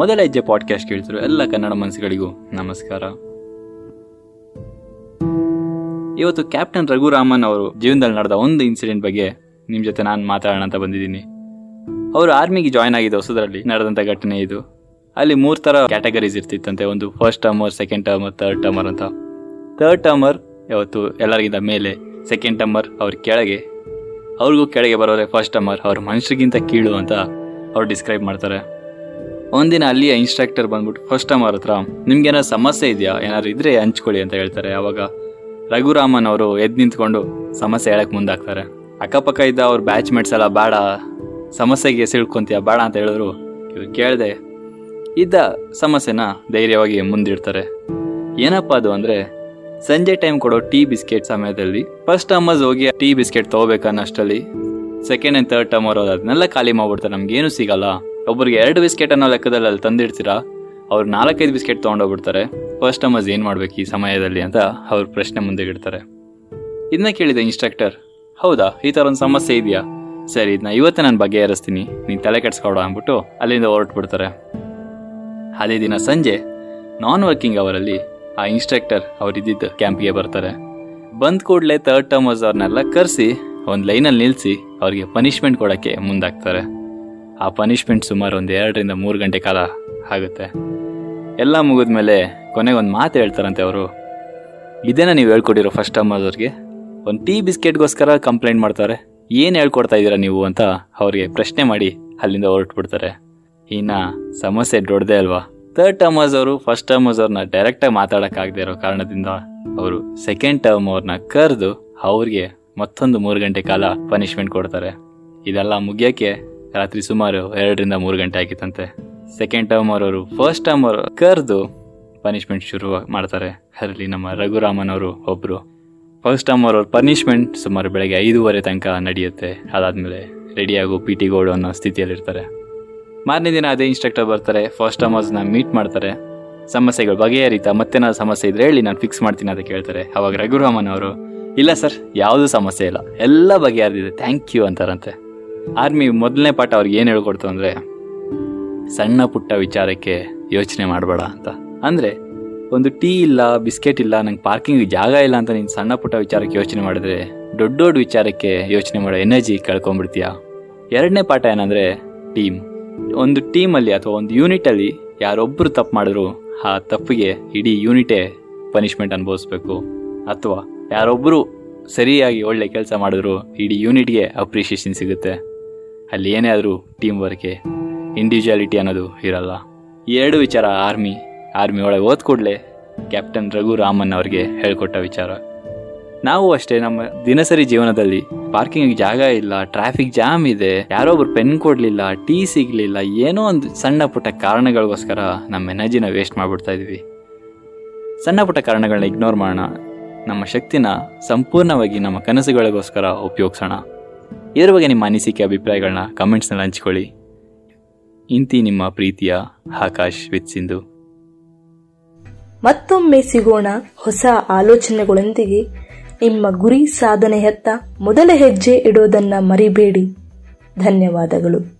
ಮೊದಲ ಹೆಜ್ಜೆ ಪಾಡ್ಕಾಸ್ಟ್ ಕೇಳ್ತಿರೋ ಎಲ್ಲ ಕನ್ನಡ ಮನಸ್ಸುಗಳಿಗೂ ನಮಸ್ಕಾರ. ಇವತ್ತು ಕ್ಯಾಪ್ಟನ್ ರಘುರಾಮನ್ ಅವರು ಜೀವನದಲ್ಲಿ ನಡೆದ ಒಂದು ಇನ್ಸಿಡೆಂಟ್ ಬಗ್ಗೆ ನಿಮ್ಮ ಜೊತೆ ನಾನು ಮಾತಾಡೋಣ ಅಂತ ಬಂದಿದ್ದೀನಿ. ಅವರು ಆರ್ಮಿಗೆ ಜಾಯ್ನ್ ಆಗಿದ್ದ ಹೊಸದರಲ್ಲಿ ನಡೆದಂಥ ಘಟನೆ ಇದು. ಅಲ್ಲಿ ಮೂರು ಥರ ಕ್ಯಾಟಗರೀಸ್ ಇರ್ತಿತ್ತಂತೆ, ಒಂದು first termer second termer third termer ಅಂತ. ಥರ್ಡ್ ಟರ್ಮರ್ ಯಾವತ್ತು ಎಲ್ಲರಿಗಿಂತ ಮೇಲೆ ಸೆಕೆಂಡ್ ಟರ್ಮರ್ ಅವ್ರ ಕೆಳಗೆ. ಅವ್ರಿಗೂ ಕೆಳಗೆ ಬರೋರೆ ಫಸ್ಟ್ ಟರ್ಮರ್ ಅವ್ರ ಮನುಷ್ಯರಿಗಿಂತ ಕೀಳು ಅಂತ ಅವ್ರು ಡಿಸ್ಕ್ರೈಬ್ ಮಾಡ್ತಾರೆ. ಒಂದಿನ ಅಲ್ಲಿಯ ಇನ್ಸ್ಟ್ರಕ್ಟರ್ ಬಂದ್ಬಿಟ್ಟು ಫಸ್ಟ್ ಟರ್ಮರ್ ಹತ್ರ, ನಿಮ್ಗೇನಾದ್ರು ಸಮಸ್ಯೆ ಇದೆಯಾ? ಏನಾದ್ರು ಇದ್ರೆ ಹಂಚ್ಕೊಳ್ಳಿ ಅಂತ ಹೇಳ್ತಾರೆ. ಅವಾಗ ರಘುರಾಮನ್ ಅವರು ಎದ್ದು ನಿಂತ್ಕೊಂಡು ಸಮಸ್ಯೆ ಹೇಳಕ್ ಮುಂದಾಗ್ತಾರೆ. ಅಕ್ಕಪಕ್ಕ ಇದ್ದ ಅವ್ರ ಬ್ಯಾಚ್ ಮೇಟ್ಸ್ ಎಲ್ಲ, ಬೇಡ, ಸಮಸ್ಯೆಗೆ ಸಿಳ್ಕೊಂತೀಯ? ಬೇಡ ಅಂತ ಹೇಳಿದ್ರು. ಇವ್ರು ಕೇಳಿದೆ, ಇದ್ದ ಸಮಸ್ಯೆನ ಧೈರ್ಯವಾಗಿ ಮುಂದಿಡ್ತಾರೆ. ಏನಪ್ಪ ಅದು ಅಂದ್ರೆ, ಸಂಜೆ ಟೈಮ್ ಕೊಡೋ ಟೀ ಬಿಸ್ಕೆಟ್ ಸಮಯದಲ್ಲಿ ಫಸ್ಟ್ ಟರ್ಮರ್ಸ್ ಹೋಗಿ ಟೀ ಬಿಸ್ಕೆಟ್ ತಗೋಬೇಕನ್ನಷ್ಟಲ್ಲಿ ಸೆಕೆಂಡ್ ಅಂಡ್ ಥರ್ಡ್ ಟರ್ಮರ್ ಅದನ್ನೆಲ್ಲ ಖಾಲಿ ಮಾಡ್ಬಿಡ್ತಾರೆ. ನಮ್ಗೇನು ಸಿಗಲ್ಲ. ಒಬ್ಬರಿಗೆ ಎರಡು ಬಿಸ್ಕೆಟ್ ಅನ್ನೋ ಲೆಕ್ಕದಲ್ಲಿ ಅಲ್ಲಿ ತಂದಿಡ್ತೀರಾ? ಅವ್ರು ನಾಲ್ಕೈದು ಬಿಸ್ಕೆಟ್ ತೊಗೊಂಡೋಗ್ಬಿಡ್ತಾರೆ. ಫಸ್ಟ್ ಟಮರ್ಸ್ ಏನು ಮಾಡ್ಬೇಕು ಈ ಸಮಯದಲ್ಲಿ ಅಂತ ಅವ್ರ ಪ್ರಶ್ನೆ ಮುಂದೆ ಇಡ್ತಾರೆ ಇದನ್ನ ಕೇಳಿದೆ ಇನ್ಸ್ಟ್ರಕ್ಟರ್ ಹೌದಾ, ಈ ಥರ ಒಂದು ಸಮಸ್ಯೆ ಇದೆಯಾ? ಸರಿ ಇದನ್ನ ಇವತ್ತೇ ನಾನು ಬಗೆಹರಿಸ್ತೀನಿ ನೀನು ತಲೆ ಕೆಡ್ಸ್ಕೊಡ ಅಂದ್ಬಿಟ್ಟು ಅಲ್ಲಿಂದ ಹೊರಟ್ಬಿಡ್ತಾರೆ. ಅದೇ ದಿನ ಸಂಜೆ ನಾನ್ ವರ್ಕಿಂಗ್ ಅವರಲ್ಲಿ ಆ ಇನ್ಸ್ಟ್ರಕ್ಟರ್ ಅವ್ರಿದ್ದಿದ್ದ ಕ್ಯಾಂಪ್ಗೆ ಬರ್ತಾರೆ. ಬಂದ ಕೂಡಲೇ ಥರ್ಡ್ ಟರ್ಮರ್ಸ್ ಅವ್ರನ್ನೆಲ್ಲ ಕರೆಸಿ, ಒಂದು ಲೈನಲ್ಲಿ ನಿಲ್ಲಿಸಿ ಅವ್ರಿಗೆ ಪನಿಷ್ಮೆಂಟ್ ಕೊಡೋಕ್ಕೆ ಮುಂದಾಗ್ತಾರೆ. ಆ ಪನಿಷ್ಮೆಂಟ್ ಸುಮಾರು ಒಂದು ಎರಡರಿಂದ ಮೂರು ಗಂಟೆ ಕಾಲ ಆಗುತ್ತೆ. ಎಲ್ಲ ಮುಗಿದ್ಮೇಲೆ ಕೊನೆಗೆ ಒಂದು ಮಾತು ಹೇಳ್ತಾರಂತೆ ಅವರು. ಇದೇನ ನೀವು ಹೇಳ್ಕೊಡಿರೋ ಫಸ್ಟ್ ಟೈಮ್ ಅವ್ರಿಗೆ? ಒಂದು ಟೀ ಬಿಸ್ಕೆಟ್ಗೋಸ್ಕರ ಕಂಪ್ಲೇಂಟ್ ಮಾಡ್ತಾರೆ. ಏನು ಹೇಳ್ಕೊಡ್ತಾ ಇದ್ದೀರಾ ನೀವು ಅಂತ ಅವ್ರಿಗೆ ಪ್ರಶ್ನೆ ಮಾಡಿ ಅಲ್ಲಿಂದ ಹೊರಟ್ಬಿಡ್ತಾರೆ. ಇನ್ನು ಸಮಸ್ಯೆ ದೊಡ್ಡದೇ ಅಲ್ವಾ? ಥರ್ಡ್ ಟರ್ಮರ್ಸ್ ಅವರು ಫಸ್ಟ್ ಟರ್ಮರ್ಸ್ ಅವ್ರನ್ನ ಡೈರೆಕ್ಟಾಗಿ ಮಾತಾಡೋಕ್ಕಾಗದೇ ಇರೋ ಕಾರಣದಿಂದ ಅವರು ಸೆಕೆಂಡ್ ಟರ್ಮ್ ಅವ್ರನ್ನ ಕರೆದು ಅವ್ರಿಗೆ ಮತ್ತೊಂದು ಮೂರು ಗಂಟೆ ಕಾಲ ಪನಿಷ್ಮೆಂಟ್ ಕೊಡ್ತಾರೆ. ಇದೆಲ್ಲ ಮುಗಿಯೋಕ್ಕೆ ರಾತ್ರಿ ಸುಮಾರು ಎರಡರಿಂದ ಮೂರು ಗಂಟೆ ಆಗಿತ್ತಂತೆ. ಸೆಕೆಂಡ್ ಟರ್ಮ್ ಅವರು ಫಸ್ಟ್ ಟರ್ಮ್ ಅವರು ಕರೆದು ಪನಿಷ್ಮೆಂಟ್ ಶುರು ಮಾಡ್ತಾರೆ. ಅದರಲ್ಲಿ ನಮ್ಮ ರಘುರಾಮನ್ ಅವರು ಒಬ್ರು. ಫಸ್ಟ್ ಟರ್ಮ್ ಅವರವ್ರ ಪನಿಷ್ಮೆಂಟ್ ಸುಮಾರು ಬೆಳಗ್ಗೆ ಐದೂವರೆ ತನಕ ನಡೆಯುತ್ತೆ. ಅದಾದ್ಮೇಲೆ ರೆಡಿಯಾಗು ಪಿ ಟಿ ಗೋಡು ಅನ್ನೋ ಸ್ಥಿತಿಯಲ್ಲಿರ್ತಾರೆ. ಮಾರನೇ ದಿನ ಅದೇ ಇನ್ಸ್ಟ್ರಕ್ಟರ್ ಬರ್ತಾರೆ ಫಸ್ಟ್ ಟರ್ಮರ್ಸ್ನ ಮೀಟ್ ಮಾಡ್ತಾರೆ. ಸಮಸ್ಯೆಗಳು ಬಗೆಹರಿತಾ, ಮತ್ತೇನಾದ್ರು ಸಮಸ್ಯೆ ಇದ್ರೆ ಹೇಳಿ ನಾನು ಫಿಕ್ಸ್ ಮಾಡ್ತೀನಿ ಅಂತ ಕೇಳ್ತಾರೆ. ಅವಾಗ ರಘುರಾಮನ್ ಅವರು ಇಲ್ಲ ಸರ್, ಯಾವುದೂ ಸಮಸ್ಯೆ ಇಲ್ಲ. ಎಲ್ಲ ಬಗೆಹರಿದಿದೆ. ಥ್ಯಾಂಕ್ ಯು ಅಂತಾರಂತೆ. ಆರ್ಮಿ ಮೊದಲನೇ ಪಾಠ ಅವ್ರಿಗೆ ಏನು ಹೇಳ್ಕೊಡ್ತು ಅಂದರೆ, ಸಣ್ಣ ಪುಟ್ಟ ವಿಚಾರಕ್ಕೆ ಯೋಚನೆ ಮಾಡಬೇಡ ಅಂತ. ಅಂದರೆ, ಒಂದು ಟೀ ಇಲ್ಲ, ಬಿಸ್ಕೆಟ್ ಇಲ್ಲ, ನಂಗೆ ಪಾರ್ಕಿಂಗ್ ಜಾಗ ಇಲ್ಲ ಅಂತ ನೀನು ಸಣ್ಣ ಪುಟ್ಟ ವಿಚಾರಕ್ಕೆ ಯೋಚನೆ ಮಾಡಿದ್ರೆ, ದೊಡ್ಡ ದೊಡ್ಡ ವಿಚಾರಕ್ಕೆ ಯೋಚನೆ ಮಾಡೋ ಎನರ್ಜಿ ಕಳ್ಕೊಂಡ್ಬಿಡ್ತೀಯ? ಎರಡನೇ ಪಾಠ ಏನಂದರೆ, ಟೀಮ್. ಒಂದು ಟೀಮಲ್ಲಿ ಅಥವಾ ಒಂದು ಯೂನಿಟಲ್ಲಿ ಯಾರೊಬ್ಬರು ತಪ್ಪು ಮಾಡಿದ್ರು, ಆ ತಪ್ಪಿಗೆ ಇಡೀ ಯೂನಿಟೇ ಪನಿಷ್ಮೆಂಟ್ ಅನುಭವಿಸ್ಬೇಕು. ಅಥವಾ ಯಾರೊಬ್ಬರು ಸರಿಯಾಗಿ ಒಳ್ಳೆ ಕೆಲಸ ಮಾಡಿದ್ರು, ಇಡೀ ಯೂನಿಟ್ಗೆ ಅಪ್ರಿಷಿಯೇಷನ್ ಸಿಗುತ್ತೆ. ಅಲ್ಲಿ ಏನೇ ಆದರೂ ಟೀಮ್ ವರ್ಕೆ ಇಂಡಿವಿಜುವಾಲಿಟಿ ಅನ್ನೋದು ಇರಲ್ಲ. ಎರಡು ವಿಚಾರ ಆರ್ಮಿ ಆರ್ಮಿ ಒಳಗೆ ಓದ್ ಕೂಡಲೇ ಕ್ಯಾಪ್ಟನ್ ರಘು ರಾಮನ್ ಅವ್ರಿಗೆ ಹೇಳ್ಕೊಟ್ಟ ವಿಚಾರ. ನಾವು ಅಷ್ಟೇ, ನಮ್ಮ ದಿನಸರಿ ಜೀವನದಲ್ಲಿ ಪಾರ್ಕಿಂಗ್ ಜಾಗ ಇಲ್ಲ ಟ್ರಾಫಿಕ್ ಜಾಮ್ ಇದೆ ಯಾರೋ ಒಬ್ರು ಪೆನ್ ಕೊಡ್ಲಿಲ್ಲ ಟೀ ಸಿಗ್ಲಿಲ್ಲ, ಏನೋ ಒಂದು ಸಣ್ಣ ಪುಟ್ಟ ಕಾರಣಗಳಿಗೋಸ್ಕರ ನಮ್ಮ ಎನರ್ಜಿನ ವೇಸ್ಟ್ ಮಾಡ್ಬಿಡ್ತಾ ಇದೀವಿ. ಸಣ್ಣ ಪುಟ್ಟ ಕಾರಣಗಳನ್ನ ಇಗ್ನೋರ್ ಮಾಡೋಣ. ನಮ್ಮ ಶಕ್ತಿನ ಸಂಪೂರ್ಣವಾಗಿ ನಮ್ಮ ಕನಸುಗಳಿಗೋಸ್ಕರ ಉಪಯೋಗಿಸೋಣ. ಇದ್ರ ಬಗ್ಗೆ ನಿಮ್ಮ ಅನಿಸಿಕೆ ಅಭಿಪ್ರಾಯಗಳನ್ನ ಕಮೆಂಟ್ಸ್ನಲ್ಲಿ ಹಂಚ್ಕೊಳ್ಳಿ. ಇಂತಿ ನಿಮ್ಮ ಪ್ರೀತಿಯ ಆಕಾಶ್ ವಿತ್ ಸಿಂಧು. ಮತ್ತೊಮ್ಮೆ ಸಿಗೋಣ ಹೊಸ ಆಲೋಚನೆಗಳೊಂದಿಗೆ. ನಿಮ್ಮ ಗುರಿ ಸಾಧನೆಯತ್ತ ಮೊದಲ ಹೆಜ್ಜೆ ಇಡೋದನ್ನ ಮರಿಬೇಡಿ. ಧನ್ಯವಾದಗಳು.